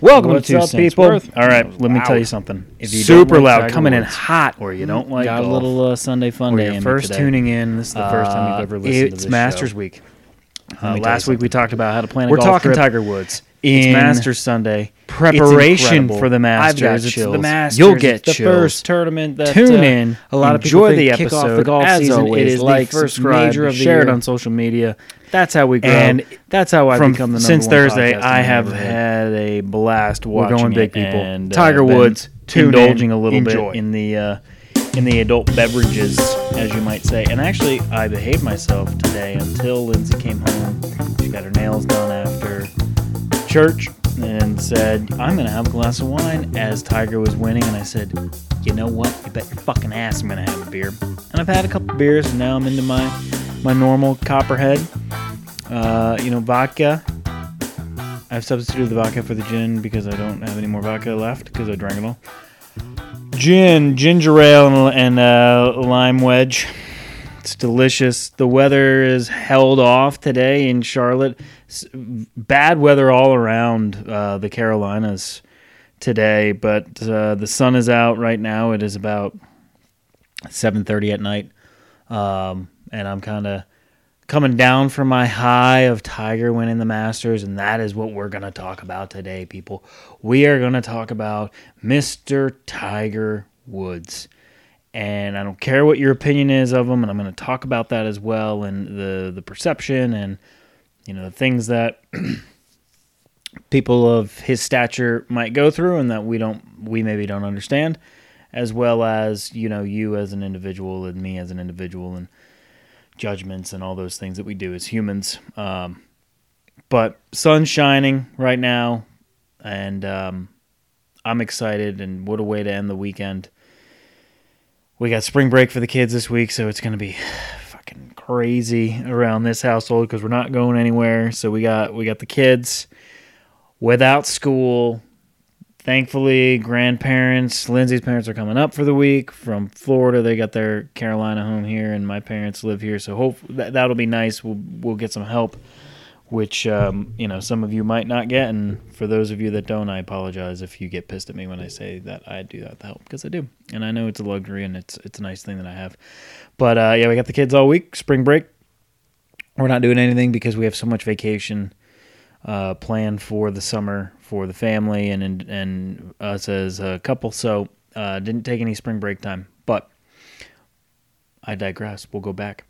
Welcome What's to up, Two Cents people? Worth. All right, let me Loud. tell you something. If you Super like loud, Tiger coming in hot, or you don't like got golf, a little uh, Sunday fun or day. you're first today. tuning in. This is the first time Uh, you've ever listened to it's this Masters show. Week. Uh, tell you last week we something. talked about how to plan a We're golf talking trip. Tiger Woods. It's in Masters Sunday. Preparation for the Masters. It's chills. the Masters. You'll get it's the chills. first tournament that Tune uh, in. A lot of people enjoy the think kick off episode. the golf As season. always, it is like, the first major of the share year. it on social media. That's how we grow. And that's how I From become the number since one Thursday, I have had a blast We're watching going big, people. And, uh, Tiger Woods, tune in, indulging a little enjoy. bit in the uh, in the adult beverages, as you might say. And actually, I behaved myself today until Lindsay came home. She got her nails done after church and said, "I'm gonna have a glass of wine." As Tiger was winning, and I said, "You know what? You bet your fucking ass I'm gonna have a beer." And I've had a couple beers, and now I'm into my my normal copperhead. Uh, you know, vodka. I've substituted the vodka for the gin because I don't have any more vodka left because I drank it all. Gin, ginger ale, and, and uh, lime wedge. It's delicious. The weather is held off today in Charlotte. S- bad weather all around uh, the Carolinas today, but uh, the sun is out right now. It is about 7:30 at night, um, and I'm kind of coming down from my high of Tiger winning the Masters, and that is what we're going to talk about today, people. We are going to talk about Mr. Tiger Woods. And I don't care what your opinion is of him, and I'm going to talk about that as well, and the the perception and you know the things that people of his stature might go through, and that we don't we maybe don't understand, as well as you know you as an individual and me as an individual, and judgments and all those things that we do as humans. Um, but sun's shining right now, and um, I'm excited. And what a way to end the weekend! We got spring break for the kids this week, so it's gonna be fucking crazy around this household because we're not going anywhere. So we got we got the kids without school. Thankfully, grandparents, Lindsay's parents are coming up for the week from Florida. They got their Carolina home here, and my parents live here. So hope that that'll be nice. We'll we'll get some help, which um, you know some of you might not get, and for those of you that don't, I apologize if you get pissed at me when I say that I do that to help because I do, and I know it's a luxury and it's it's a nice thing that I have. But uh, yeah, we got the kids all week, spring break. We're not doing anything because we have so much vacation uh, planned for the summer for the family and and, and us as a couple. So uh, didn't take any spring break time, but I digress. We'll go back.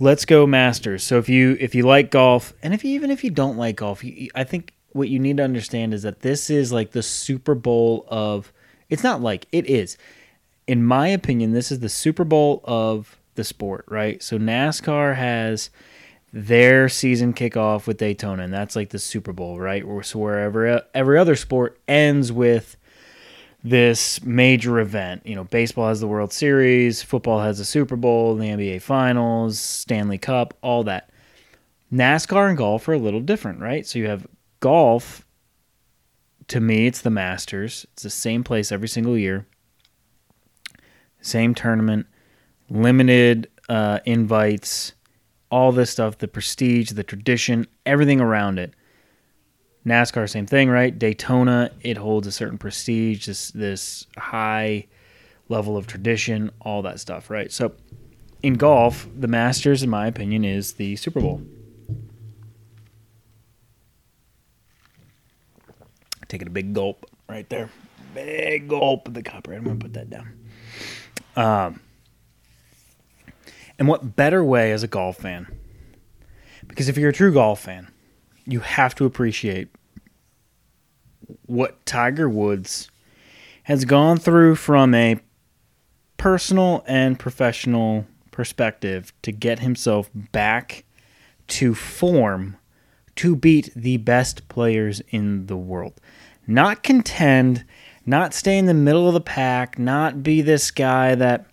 Let's go Masters. So if you if you like golf, and if you, even if you don't like golf, you, I think what you need to understand is that this is like the Super Bowl of. It's not like it is. In my opinion, this is the Super Bowl of the sport, right? So NASCAR has their season kickoff with Daytona, and that's like the Super Bowl, right? So wherever every other sport ends with this major event. You know, baseball has the World Series, football has the Super Bowl, the NBA Finals, Stanley Cup, all that. NASCAR and golf are a little different, right? So you have golf. To me, it's the Masters. It's the same place every single year. Same tournament, limited uh, invites all this stuff, the prestige, the tradition, everything around it. NASCAR, same thing, right? Daytona, it holds a certain prestige, this this high level of tradition, all that stuff, right? So in golf, the Masters, in my opinion, is the Super Bowl. Taking a big gulp right there. Big gulp of the copper. I'm gonna put that down. Um and what better way as a golf fan? Because if you're a true golf fan, you have to appreciate what Tiger Woods has gone through from a personal and professional perspective to get himself back to form to beat the best players in the world. Not contend, not stay in the middle of the pack, not be this guy that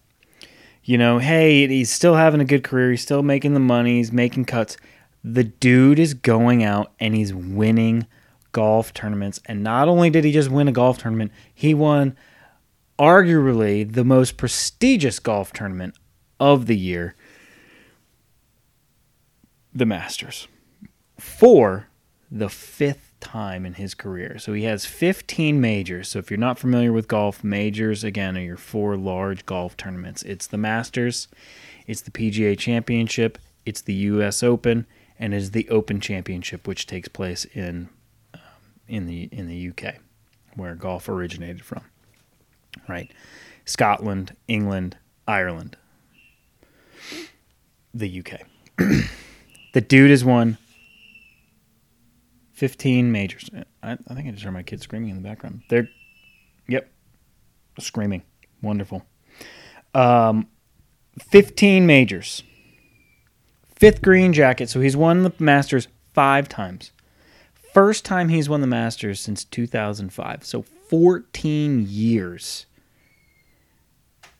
you know, hey, he's still having a good career. He's still making the money. He's making cuts. The dude is going out and he's winning golf tournaments. And not only did he just win a golf tournament, he won arguably the most prestigious golf tournament of the year the Masters for the fifth time in his career. So he has 15 majors. So if you're not familiar with golf, majors again are your four large golf tournaments. It's the Masters, it's the PGA Championship, it's the U.S. Open, and is the Open Championship, which takes place in in the in the UK, where golf originated from. Right, Scotland, England, Ireland, the UK. the dude has won 15 majors. I, I think I just heard my kids screaming in the background. They're, yep, screaming. Wonderful. Um, 15 majors. Fifth green jacket. So he's won the Masters five times. First time he's won the Masters since 2005. So 14 years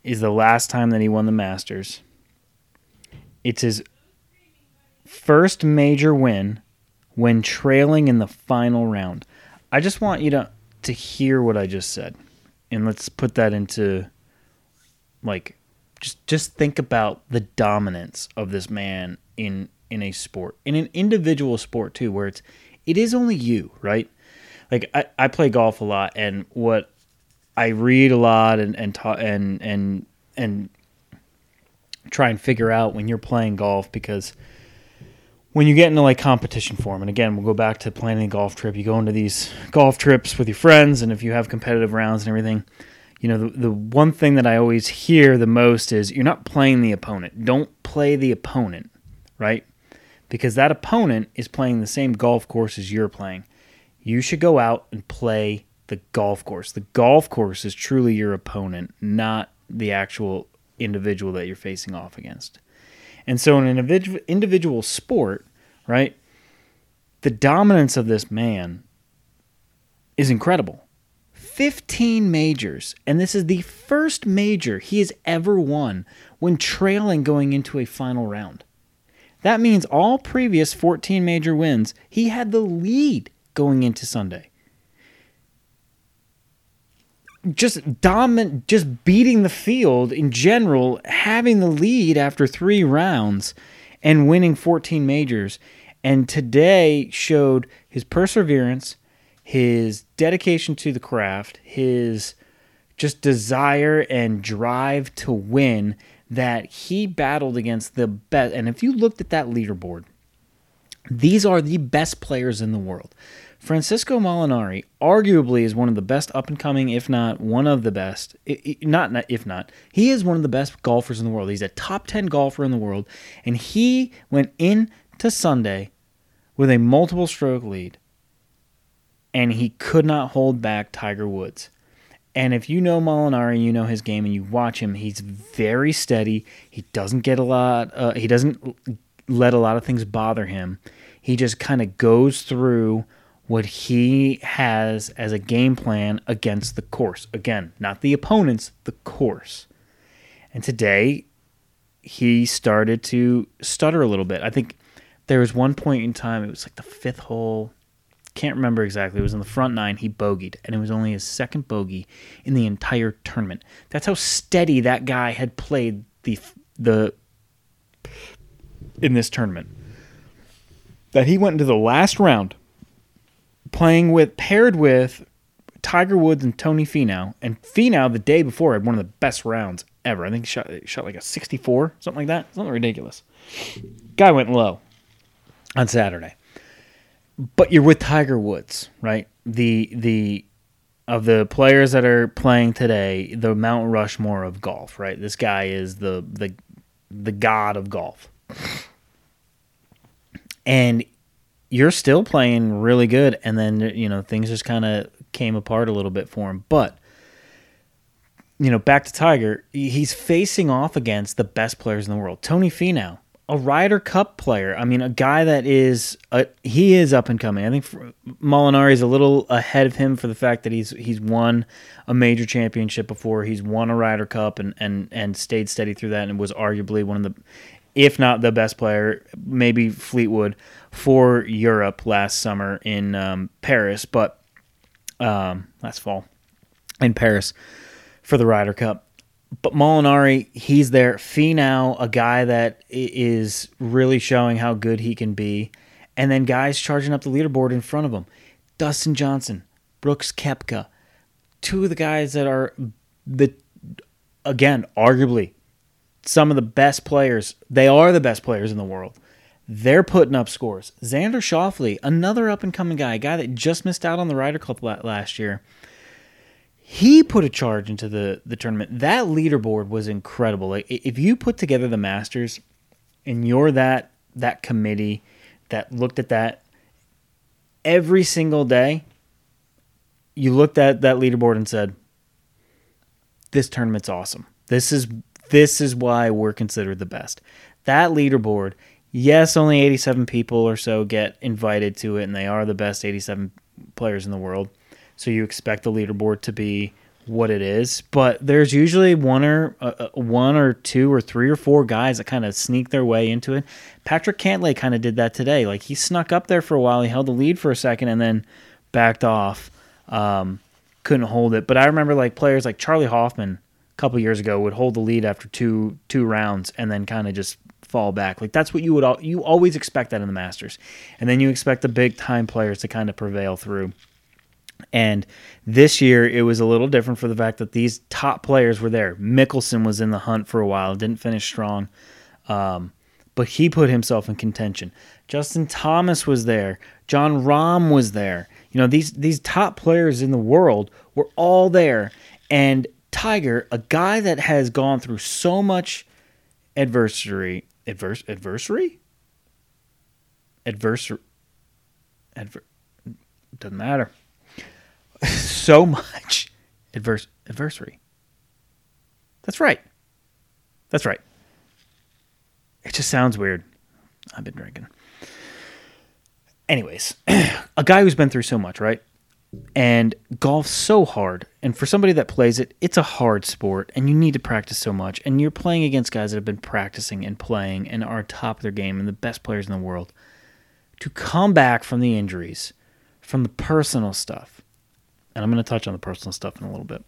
is the last time that he won the Masters. It's his first major win when trailing in the final round. I just want you to to hear what I just said. And let's put that into like just just think about the dominance of this man in in a sport. In an individual sport too where it's it is only you, right? Like I, I play golf a lot and what I read a lot and and and and and try and figure out when you're playing golf because when you get into like competition form, and again, we'll go back to planning a golf trip. You go into these golf trips with your friends, and if you have competitive rounds and everything, you know, the, the one thing that I always hear the most is you're not playing the opponent. Don't play the opponent, right? Because that opponent is playing the same golf course as you're playing. You should go out and play the golf course. The golf course is truly your opponent, not the actual individual that you're facing off against. And so, in an individual, individual sport, right, the dominance of this man is incredible. 15 majors, and this is the first major he has ever won when trailing going into a final round. That means all previous 14 major wins, he had the lead going into Sunday. Just dominant, just beating the field in general, having the lead after three rounds and winning 14 majors. And today showed his perseverance, his dedication to the craft, his just desire and drive to win that he battled against the best. And if you looked at that leaderboard, these are the best players in the world. Francisco Molinari arguably is one of the best up and coming, if not one of the best. Not if not, he is one of the best golfers in the world. He's a top 10 golfer in the world, and he went into Sunday with a multiple stroke lead, and he could not hold back Tiger Woods. And if you know Molinari, you know his game, and you watch him, he's very steady. He doesn't get a lot. Uh, he doesn't let a lot of things bother him. He just kind of goes through what he has as a game plan against the course. Again, not the opponents, the course. And today, he started to stutter a little bit. I think there was one point in time, it was like the fifth hole. Can't remember exactly. It was in the front nine. He bogeyed, and it was only his second bogey in the entire tournament. That's how steady that guy had played the the in this tournament. That he went into the last round playing with paired with Tiger Woods and Tony Finau, and Finau the day before had one of the best rounds ever. I think he shot shot like a 64, something like that, something ridiculous. Guy went low on Saturday, but you're with Tiger Woods, right? The the of the players that are playing today, the Mount Rushmore of golf, right? This guy is the the the god of golf. And you're still playing really good and then you know things just kind of came apart a little bit for him but you know back to tiger he's facing off against the best players in the world tony finau a Ryder Cup player. I mean, a guy that is a, he is up and coming. I think Molinari is a little ahead of him for the fact that he's he's won a major championship before. He's won a Ryder Cup and and and stayed steady through that and was arguably one of the if not the best player, maybe Fleetwood for Europe last summer in um, Paris, but um, last fall in Paris for the Ryder Cup. But Molinari, he's there. Finau, a guy that is really showing how good he can be, and then guys charging up the leaderboard in front of him. Dustin Johnson, Brooks Koepka, two of the guys that are the again arguably some of the best players. They are the best players in the world. They're putting up scores. Xander Schauffele, another up and coming guy, a guy that just missed out on the Ryder Cup last year. He put a charge into the the tournament. That leaderboard was incredible. Like if you put together the Masters, and you're that that committee that looked at that every single day, you looked at that leaderboard and said, "This tournament's awesome. This is this is why we're considered the best." That leaderboard yes, only 87 people or so get invited to it, and they are the best 87 players in the world. So you expect the leaderboard to be what it is, but there's usually one or uh, uh one or two or three or four guys that kind of sneak their way into it. Patrick Cantlay kind of did that today. Like he snuck up there for a while, he held the lead for a second, and then backed off. Um, couldn't hold it. But I remember like players like Charley Hoffman a couple years ago would hold the lead after two two rounds and then kind of just fall back. Like that's what you would all, you always expect that in the Masters, and then you expect the big time players to kind of prevail through. And this year it was a little different for the fact that these top players were there. Mickelson was in the hunt for a while, didn't finish strong, um, but he put himself in contention. Justin Thomas was there. Jon Rahm was there. You know these these top players in the world were all there, and Tiger, a guy that has gone through so much adversary adverse adversary adversary adver doesn't matter so much adverse adversary that's right that's right it just sounds weird i've been drinking anyways a guy who's been through so much right and golf's so hard. And for somebody that plays it, it's a hard sport and you need to practice so much. And you're playing against guys that have been practicing and playing and are top of their game and the best players in the world. To come back from the injuries, from the personal stuff, and I'm going to touch on the personal stuff in a little bit,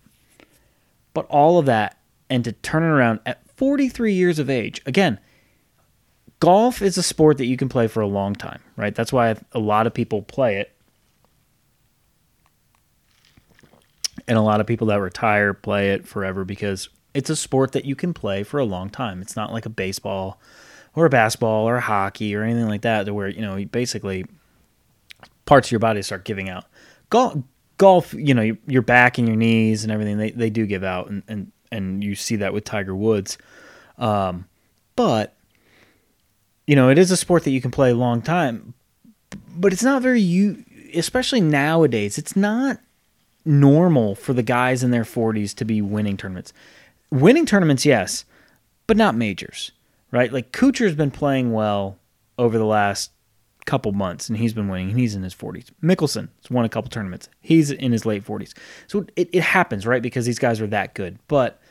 but all of that, and to turn it around at 43 years of age, again, golf is a sport that you can play for a long time, right? That's why a lot of people play it and a lot of people that retire play it forever because it's a sport that you can play for a long time. It's not like a baseball or a basketball or a hockey or anything like that, to where you know basically parts of your body start giving out. Golf, golf, you know, your back and your knees and everything they, they do give out, and and and you see that with Tiger Woods. Um, but you know, it is a sport that you can play a long time, but it's not very you, especially nowadays. It's not normal for the guys in their 40s to be winning tournaments. Winning tournaments, yes, but not majors, right? Like Kuchar's been playing well over the last couple months and he's been winning and he's in his 40s. Mickelson has won a couple tournaments. He's in his late 40s. So it, it happens, right? Because these guys are that good. But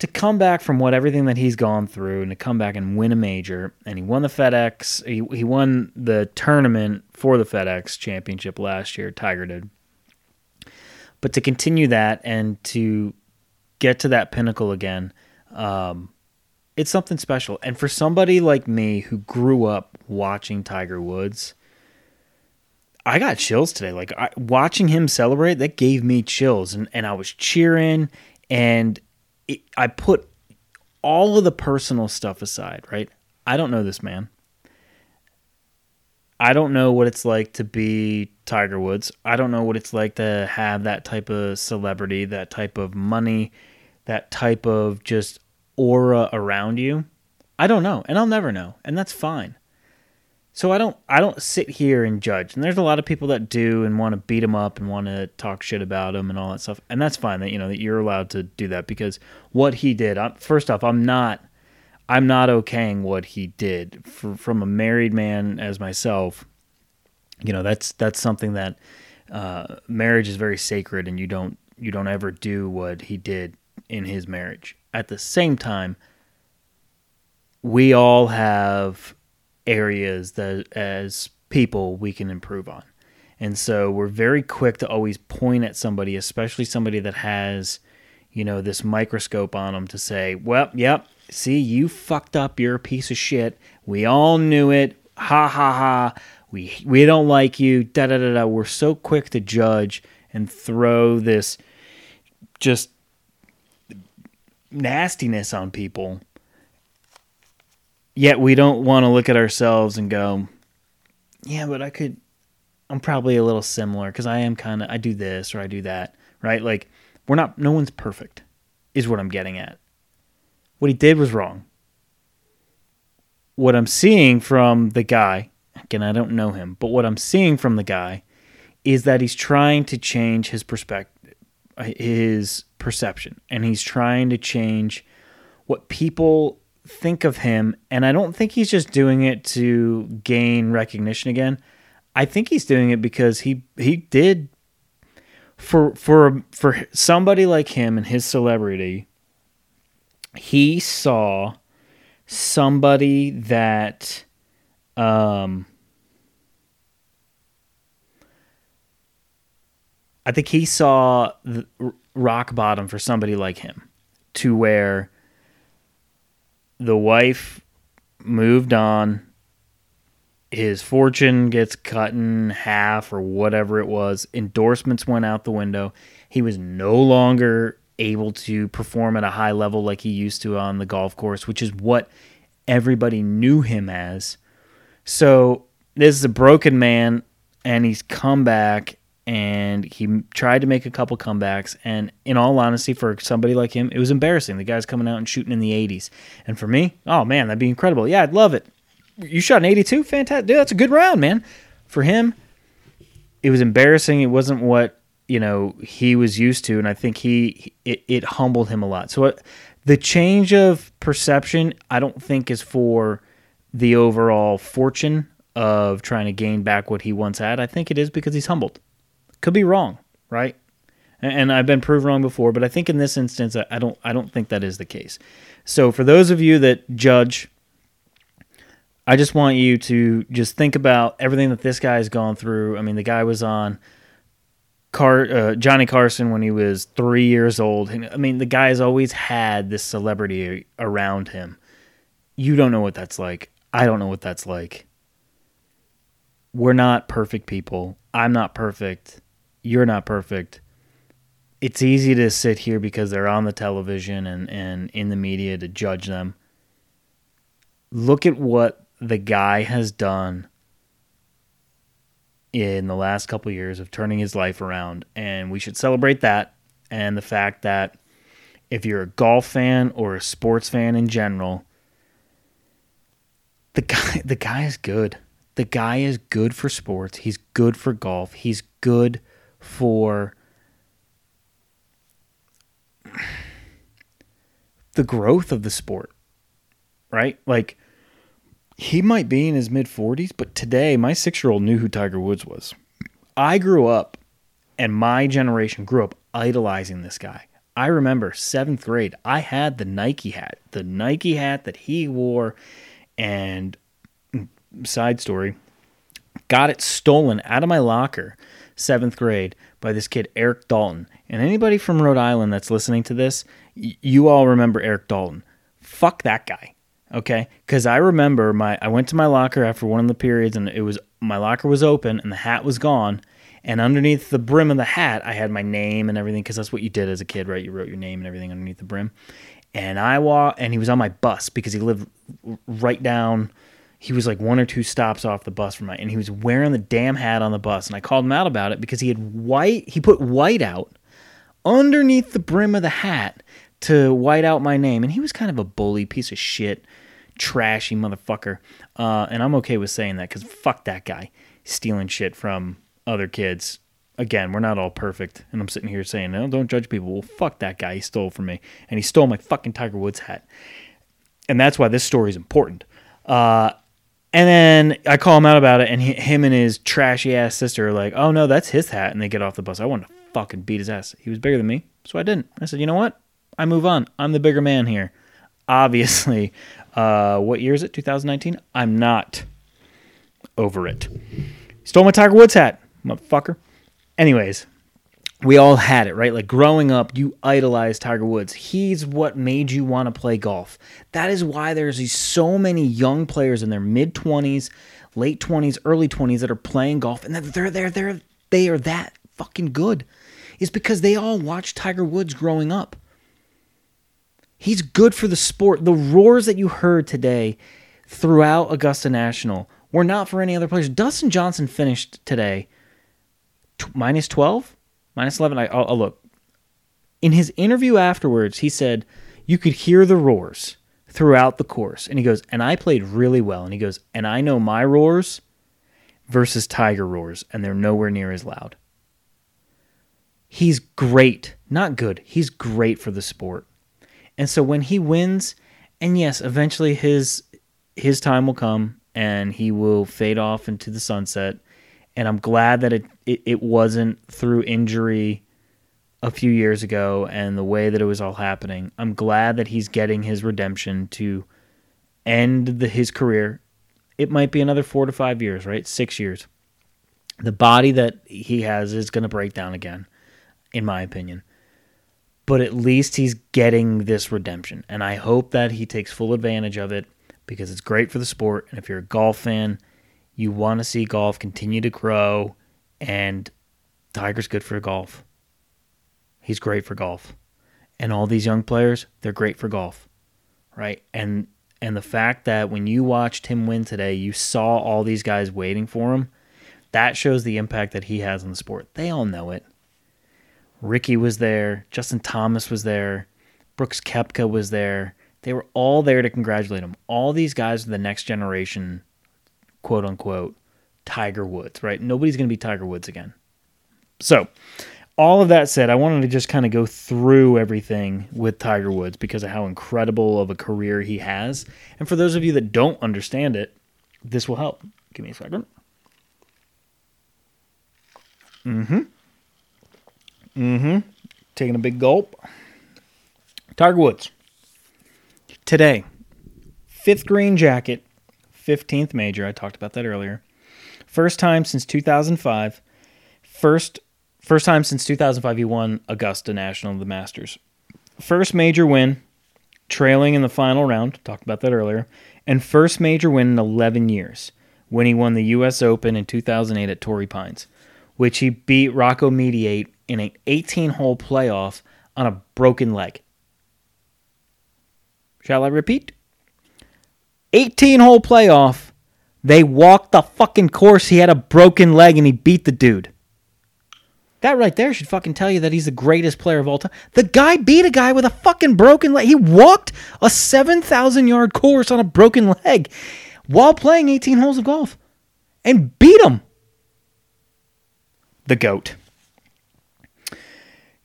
to come back from what everything that he's gone through and to come back and win a major and he won the FedEx, he, he won the tournament for the FedEx championship last year, Tiger did. But to continue that and to get to that pinnacle again, um, it's something special. And for somebody like me who grew up watching Tiger Woods, I got chills today. Like I, watching him celebrate, that gave me chills, and and I was cheering, and it, I put all of the personal stuff aside. Right? I don't know this man. I don't know what it's like to be Tiger Woods. I don't know what it's like to have that type of celebrity, that type of money, that type of just aura around you. I don't know, and I'll never know, and that's fine. So I don't I don't sit here and judge. And there's a lot of people that do and want to beat him up and want to talk shit about him and all that stuff. And that's fine that you know that you're allowed to do that because what he did. I'm, first off, I'm not I'm not okaying what he did For, from a married man as myself. You know, that's that's something that uh, marriage is very sacred, and you don't you don't ever do what he did in his marriage. At the same time, we all have areas that as people we can improve on. And so we're very quick to always point at somebody, especially somebody that has, you know, this microscope on them to say, well, yep, see, you fucked up. You're a piece of shit. We all knew it. ha ha ha, we we don't like you, da da da da. We're so quick to judge and throw this just nastiness on people. Yet we don't want to look at ourselves and go, yeah, but I could I'm probably a little similar cuz I am kind of I do this or I do that, right? Like we're not no one's perfect is what I'm getting at. What he did was wrong. What I'm seeing from the guy, again I don't know him, but what I'm seeing from the guy is that he's trying to change his perspective his perception and he's trying to change what people think of him and I don't think he's just doing it to gain recognition again. I think he's doing it because he he did for for for somebody like him and his celebrity he saw somebody that um I think he saw the rock bottom for somebody like him to where the wife moved on his fortune gets cut in half or whatever it was endorsements went out the window. He was no longer able to perform at a high level like he used to on the golf course which is what everybody knew him as. So this is a broken man and he's come back and he tried to make a couple comebacks. And in all honesty, for somebody like him, it was embarrassing. The guy's coming out and shooting in the 80s. And for me, oh man, that'd be incredible. Yeah, I'd love it. You shot an 82? Fantastic. Dude, that's a good round, man. For him, it was embarrassing. It wasn't what, you know, he was used to. And I think he, it, it humbled him a lot. So it, the change of perception, I don't think is for the overall fortune of trying to gain back what he once had. I think it is because he's humbled. Could be wrong, right? And I've been proved wrong before, but I think in this instance, I don't, I don't think that is the case. So for those of you that judge, I just want you to just think about everything that this guy has gone through. I mean, the guy was on Car uh, Johnny Carson when he was three years old. I mean, the guy has always had this celebrity around him. You don't know what that's like. I don't know what that's like. We're not perfect people. I'm not perfect you're not perfect. It's easy to sit here because they're on the television and, and in the media to judge them. Look at what the guy has done in the last couple of years of turning his life around. And we should celebrate that and the fact that if you're a golf fan or a sports fan in general, the guy the guy is good. The guy is good for sports. He's good for golf. He's good for the growth of the sport, right? Like, he might be in his mid 40s, but today my six year old knew who Tiger Woods was. I grew up, and my generation grew up idolizing this guy. I remember seventh grade, I had the Nike hat, the Nike hat that he wore, and mm, side story, got it stolen out of my locker seventh grade by this kid Eric Dalton. And anybody from Rhode Island that's listening to this, y- you all remember Eric Dalton. Fuck that guy. Okay, because I remember my I went to my locker after one of the periods and it was my locker was open and the hat was gone, and underneath the brim of the hat I had my name and everything because that's what you did as a kid, right? You wrote your name and everything underneath the brim. And I walked, and he was on my bus because he lived right down he was like one or two stops off the bus from my and he was wearing the damn hat on the bus and I called him out about it because he had white he put white out underneath the brim of the hat to white out my name and he was kind of a bully piece of shit trashy motherfucker uh, and I'm okay with saying that because fuck that guy stealing shit from other kids. Again we're not all perfect and I'm sitting here saying no don't judge people. Well fuck that guy he stole from me and he stole my fucking Tiger Woods hat. And that's why this story is important. Uh, and then I call him out about it, and he, him and his trashy ass sister are like, "Oh no, that's his hat," and they get off the bus. I wanted to fucking beat his ass. He was bigger than me, so I didn't. I said, "You know what? I move on. I'm the bigger man here." Obviously, uh, what year is it? 2019. I'm not over it. Stole my Tiger Woods hat, motherfucker. Anyways, we all had it, right? Like growing up, you idolized Tiger Woods. He's what made you want to play golf. That is why there's these so many young players in their mid 20s, late 20s, early 20s that are playing golf and that they're they're they're they are that fucking good. Is because they all watched Tiger Woods growing up. He's good for the sport. The roars that you heard today throughout Augusta National were not for any other players. Dustin Johnson finished today t- minus 12 minus 11 I, I'll, I'll look. In his interview afterwards he said you could hear the roars throughout the course. And he goes and i played really well. And he goes and i know my roars versus tiger roars and they're nowhere near as loud. He's great not good he's great for the sport. And so when he wins and yes eventually his his time will come and he will fade off into the sunset and I'm glad that it, it, it wasn't through injury a few years ago and the way that it was all happening. I'm glad that he's getting his redemption to end the, his career. It might be another four to five years, right? Six years. The body that he has is going to break down again, in my opinion. But at least he's getting this redemption. And I hope that he takes full advantage of it because it's great for the sport. And if you're a golf fan, you want to see golf continue to grow, and Tiger's good for golf. He's great for golf. And all these young players, they're great for golf. Right? And and the fact that when you watched him win today, you saw all these guys waiting for him, that shows the impact that he has on the sport. They all know it. Rickie was there, Justin Thomas was there, Brooks Koepka was there. They were all there to congratulate him. All these guys are the next generation quote unquote Tiger Woods, right? Nobody's going to be Tiger Woods again. So, all of that said, I wanted to just kind of go through everything with Tiger Woods because of how incredible of a career he has. And for those of you that don't understand it, this will help. Give me a second. Mm hmm. Mm hmm. Taking a big gulp. Tiger Woods. Today, fifth green jacket, 15th major. I talked about that earlier. First time since 2005. First first time since 2005 he won Augusta National the Masters. First major win, trailing in the final round, talked about that earlier, and first major win in 11 years when he won the US Open in 2008 at Torrey Pines, which he beat Rocco Mediate in an 18-hole playoff on a broken leg. Shall I repeat? 18 hole playoff. They walked the fucking course. He had a broken leg and he beat the dude. That right there should fucking tell you that he's the greatest player of all time. The guy beat a guy with a fucking broken leg. He walked a 7,000 yard course on a broken leg while playing 18 holes of golf and beat him. The GOAT.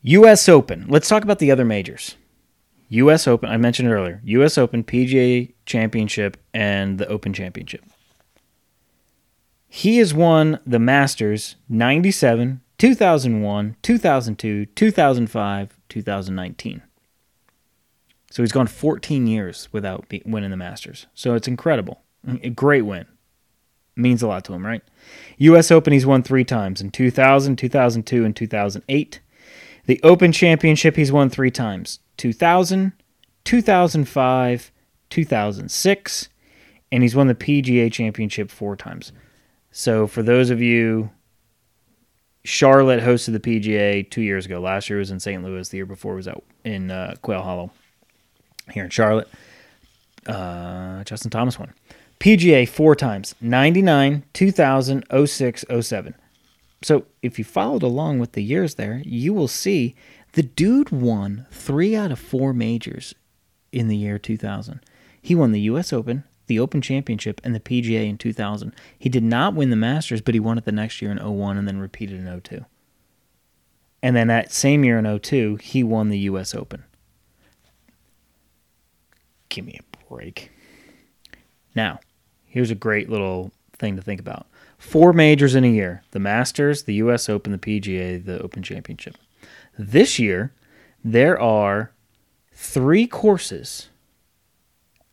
U.S. Open. Let's talk about the other majors. U.S. Open, I mentioned earlier. U.S. Open, PGA Championship, and the Open Championship. He has won the Masters 97, 2001, 2002, 2005, 2019. So he's gone 14 years without winning the Masters. So it's incredible. A great win. Means a lot to him, right? U.S. Open, he's won three times in 2000, 2002, and 2008. The Open Championship, he's won three times 2000, 2005, 2006, and he's won the PGA Championship four times. So for those of you, Charlotte hosted the PGA two years ago. Last year was in St. Louis. The year before was out in uh, Quail Hollow here in Charlotte. Uh, Justin Thomas won. PGA four times 99, 2000, 06, 07. So if you followed along with the years there, you will see the dude won three out of four majors in the year 2000. He won the U.S. Open, the Open Championship, and the PGA in 2000. He did not win the Masters, but he won it the next year in 01 and then repeated in 02. And then that same year in 02, he won the U.S. Open. Give me a break. Now, here's a great little thing to think about four majors in a year the Masters, the U.S. Open, the PGA, the Open Championship. This year, there are three courses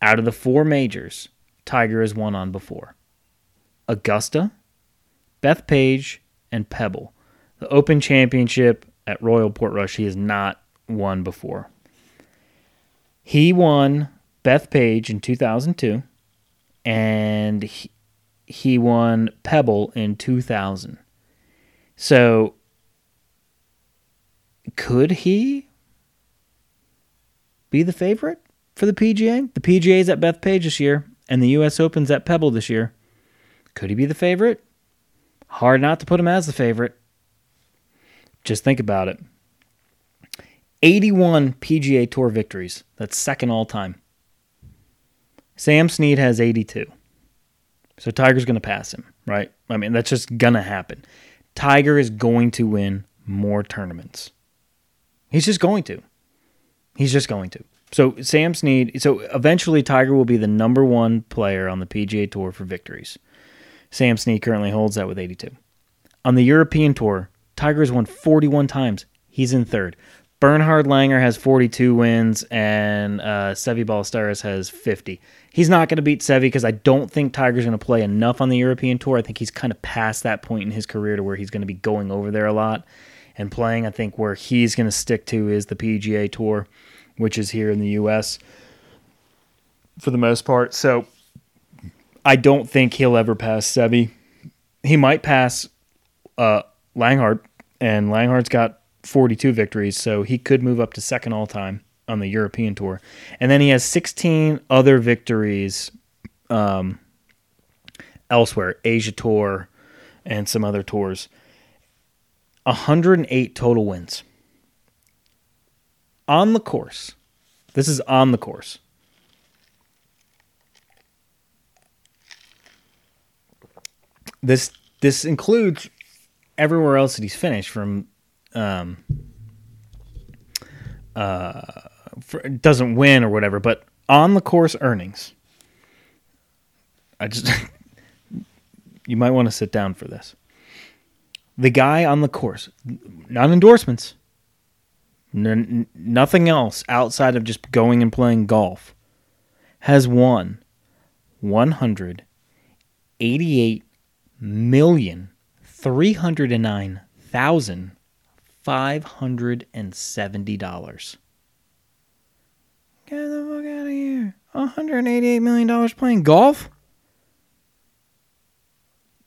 out of the four majors Tiger has won on before Augusta, Bethpage, and Pebble. The Open Championship at Royal Portrush. He has not won before. He won Bethpage in 2002, and he, he won Pebble in 2000. So, could he be the favorite for the PGA? The PGA's at Bethpage this year, and the U.S. Open's at Pebble this year. Could he be the favorite? Hard not to put him as the favorite. Just think about it. 81 PGA Tour victories. That's second all time. Sam Snead has 82. So Tiger's going to pass him, right? I mean, that's just going to happen. Tiger is going to win more tournaments. He's just going to. He's just going to. So Sam Snead, so eventually Tiger will be the number one player on the PGA Tour for victories. Sam Snead currently holds that with 82. On the European Tour, Tiger has won 41 times. He's in third. Bernhard Langer has 42 wins, and uh, Seve Ballesteros has 50. He's not going to beat Seve because I don't think Tiger's going to play enough on the European Tour. I think he's kind of past that point in his career to where he's going to be going over there a lot and playing. I think where he's going to stick to is the PGA Tour, which is here in the U.S. for the most part. So I don't think he'll ever pass Seve. He might pass uh, Langhart, and Langhard's got 42 victories, so he could move up to second all time on the European tour. And then he has 16 other victories um, elsewhere, Asia Tour and some other tours. 108 total wins. On the course. This is on the course. This this includes everywhere else that he's finished from um, uh, for, doesn't win or whatever, but on the course earnings. I just you might want to sit down for this. The guy on the course, not endorsements, n- nothing else outside of just going and playing golf, has won one hundred eighty-eight million three hundred and nine thousand five hundred and seventy dollars. Get the fuck out of here! One hundred eighty-eight million dollars playing golf.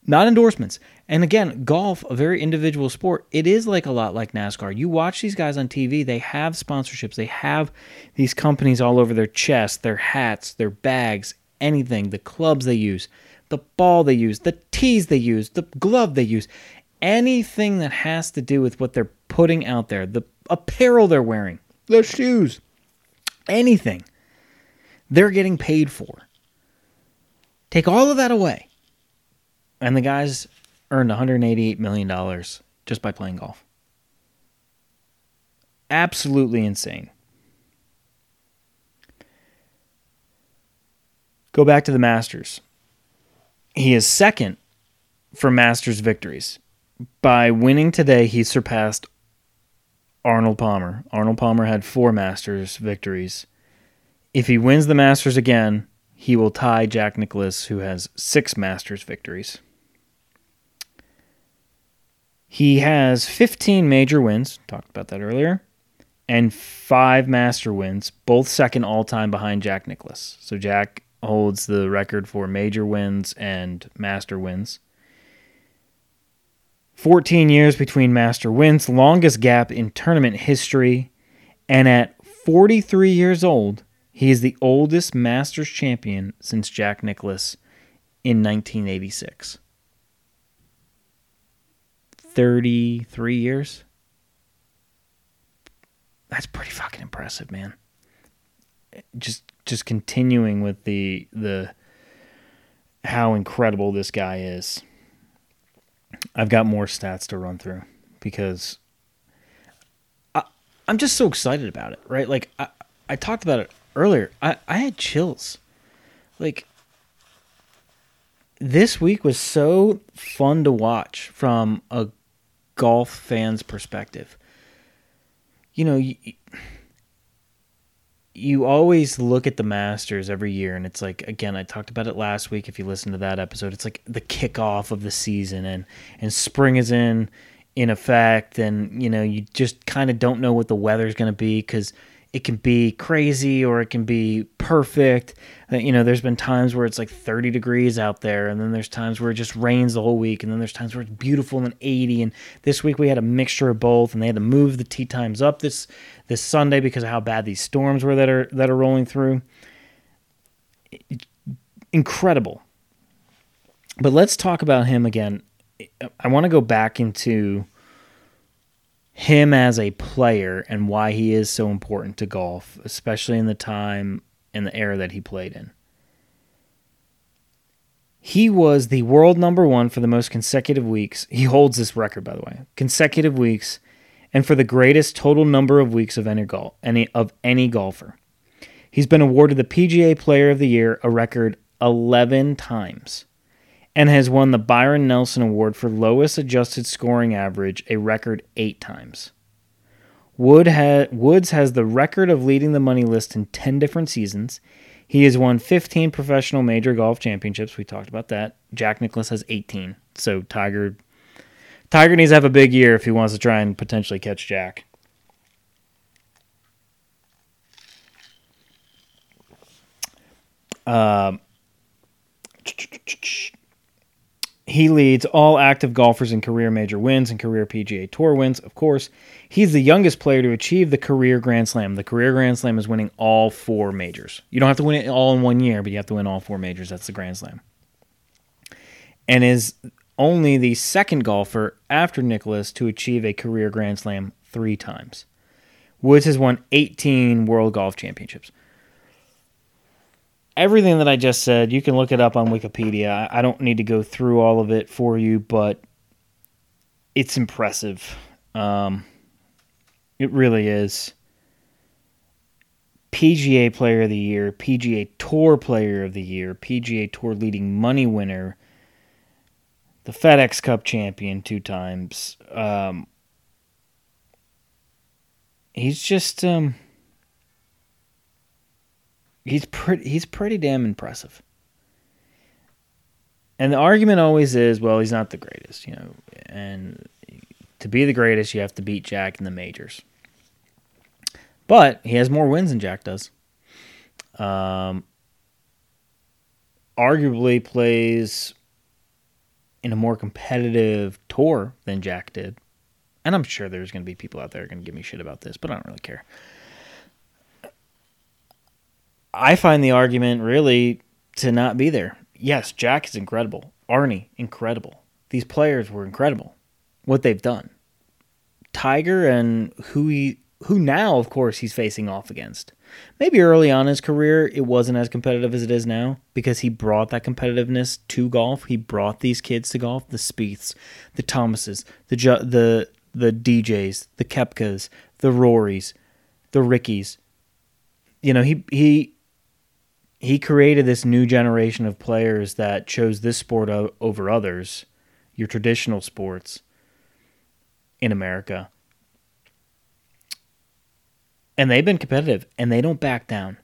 Not endorsements. And again, golf, a very individual sport, it is like a lot like NASCAR. You watch these guys on TV, they have sponsorships, they have these companies all over their chest, their hats, their bags, anything, the clubs they use, the ball they use, the tees they use, the glove they use, anything that has to do with what they're putting out there, the apparel they're wearing, the shoes, anything, they're getting paid for. Take all of that away. And the guys earned $188 million just by playing golf. Absolutely insane. Go back to the Masters. He is second for Masters victories. By winning today, he surpassed Arnold Palmer. Arnold Palmer had four Masters victories. If he wins the Masters again, he will tie Jack Nicklaus, who has six Masters victories. He has 15 major wins, talked about that earlier, and five master wins, both second all time behind Jack Nicklaus. So Jack holds the record for major wins and master wins. 14 years between master wins, longest gap in tournament history, and at 43 years old, he is the oldest Masters champion since Jack Nicklaus in 1986. 33 years. That's pretty fucking impressive, man. Just just continuing with the the how incredible this guy is. I've got more stats to run through because I, I'm just so excited about it, right? Like I, I talked about it earlier. I, I had chills. Like this week was so fun to watch from a golf fan's perspective. You know, you, you always look at the Masters every year, and it's like again, I talked about it last week. If you listen to that episode, it's like the kickoff of the season, and and spring is in in effect, and you know you just kind of don't know what the weather's going to be because it can be crazy or it can be perfect. Uh, You know, there's been times where it's like 30 degrees out there, and then there's times where it just rains the whole week, and then there's times where it's beautiful and 80. And this week we had a mixture of both, and they had to move the tee times up this this Sunday because of how bad these storms were that are that are rolling through. Incredible. But let's talk about him again. I want to go back into him as a player and why he is so important to golf, especially in the time and the era that he played in. He was the world number one for the most consecutive weeks. He holds this record, by the way, consecutive weeks, and for the greatest total number of weeks of any golf, any of any golfer. He's been awarded the PGA Player of the Year a record 11 times and has won the Byron Nelson Award for lowest adjusted scoring average a record eight times. Wood ha- Woods has the record of leading the money list in 10 different seasons. He has won 15 professional major golf championships. We talked about that. Jack Nicklaus has 18. So Tiger Tiger needs to have a big year if he wants to try and potentially catch Jack. Um, he leads all active golfers in career major wins and career PGA Tour wins. Of course, he's the youngest player to achieve the career Grand Slam. The career Grand Slam is winning all four majors. You don't have to win it all in one year, but you have to win all four majors. That's the Grand Slam. And is only the second golfer after Nicklaus to achieve a career Grand Slam three times. Woods has won 18 World Golf Championships everything that I just said, you can look it up on Wikipedia. I don't need to go through all of it for you, but it's impressive. Um, it really is. PGA Player of the Year, PGA Tour Player of the Year, PGA Tour leading money winner, the FedEx Cup champion two times. Um, he's just um, he's pretty he's pretty damn impressive. And the argument always is, well, he's not the greatest, you know, and to be the greatest, you have to beat Jack in the majors. But he has more wins than Jack does. Um, arguably plays in a more competitive tour than Jack did. And I'm sure there's going to be people out there going to give me shit about this, but I don't really care. I find the argument really to not be there. Yes, Jack is incredible. Arnie, incredible. These players were incredible. What they've done. Tiger and who he who now of course he's facing off against. Maybe early on in his career it wasn't as competitive as it is now because he brought that competitiveness to golf. He brought these kids to golf, the Spieths, the Thomases, the the the DJs, the Koepkas, the Rorys, the Rickies. You know, he he he created this new generation of players that chose this sport o- over others, your traditional sports in America. And they've been competitive and they don't back down.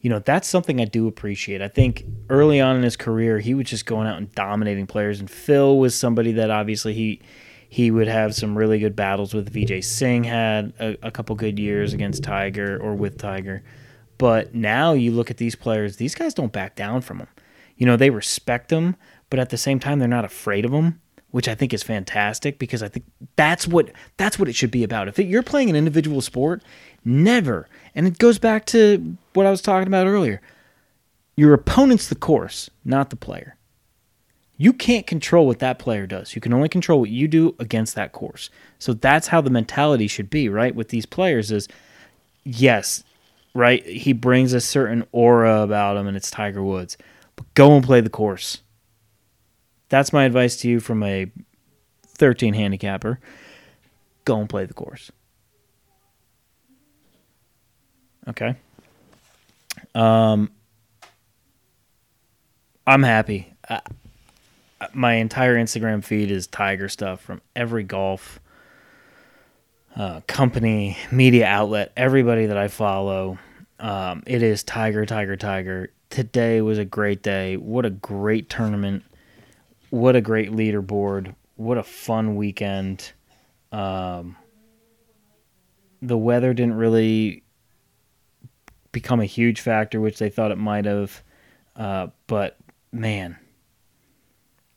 You know, that's something I do appreciate. I think early on in his career, he was just going out and dominating players. And Phil was somebody that obviously he he would have some really good battles with. Vijay Singh had a, a couple good years against Tiger or with Tiger. But now you look at these players; these guys don't back down from them. You know, they respect them, but at the same time, they're not afraid of them, which I think is fantastic because I think that's what that's what it should be about. If it, you're playing an individual sport, never, and it goes back to what I was talking about earlier. Your opponent's the course, not the player. You can't control what that player does. You can only control what you do against that course. So that's how the mentality should be, right? With these players is yes, right? He brings a certain aura about him, and it's Tiger Woods. But go and play the course. That's my advice to you from a 13 handicapper. Go and play the course. Okay. Um, I'm happy. I, my entire Instagram feed is Tiger stuff from every golf uh, company, media outlet, everybody that I follow. Um, it is Tiger, Tiger, Tiger. Today was a great day. What a great tournament. What a great leaderboard. What a fun weekend. Um, the weather didn't really become a huge factor, which they thought it might have. Uh, but man,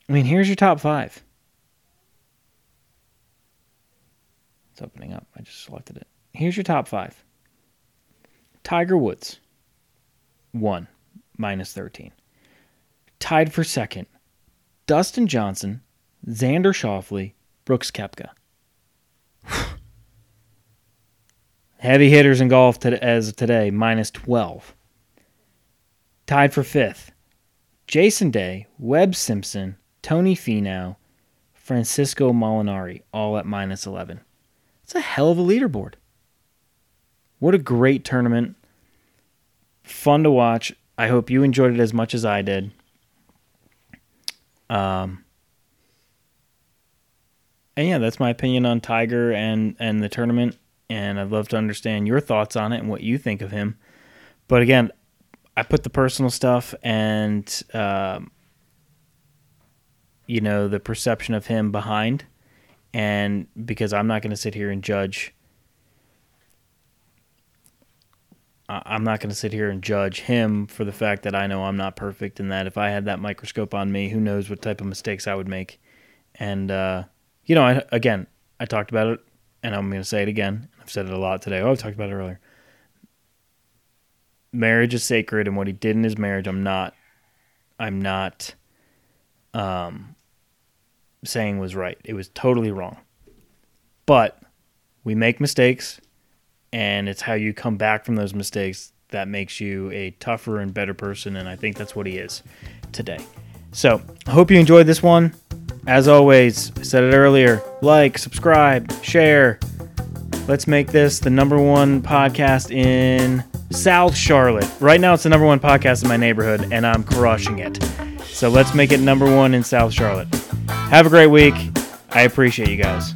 I mean, here's your top five. It's opening up. I just selected it. Here's your top five. Tiger Woods, one, minus 13. Tied for second, Dustin Johnson, Xander Schauffele, Brooks Koepka. Heavy hitters in golf to, as of today, minus 12. Tied for fifth, Jason Day, Webb Simpson, Tony Finau, Francisco Molinari, all at minus 11. It's a hell of a leaderboard. What a great tournament. Fun to watch. I hope you enjoyed it as much as I did. Um, and yeah, that's my opinion on Tiger and, and the tournament. And I'd love to understand your thoughts on it and what you think of him. But again, I put the personal stuff and, um, you know, the perception of him behind. And because I'm not going to sit here and judge I'm not going to sit here and judge him for the fact that I know I'm not perfect and that if I had that microscope on me, who knows what type of mistakes I would make. And, uh, you know, I, again, I talked about it and I'm going to say it again. I've said it a lot today. Oh, I've talked about it earlier. Marriage is sacred, and what he did in his marriage, I'm not, I'm not, um, saying was right. It was totally wrong. But we make mistakes and it's how you come back from those mistakes that makes you a tougher and better person and i think that's what he is today. So i hope you enjoyed this one. As always I said it earlier like subscribe share. Let's make this the number one podcast in south charlotte. Right now it's the number one podcast in my neighborhood and i'm crushing it so let's make it number one in south charlotte. Have a great week. I appreciate you guys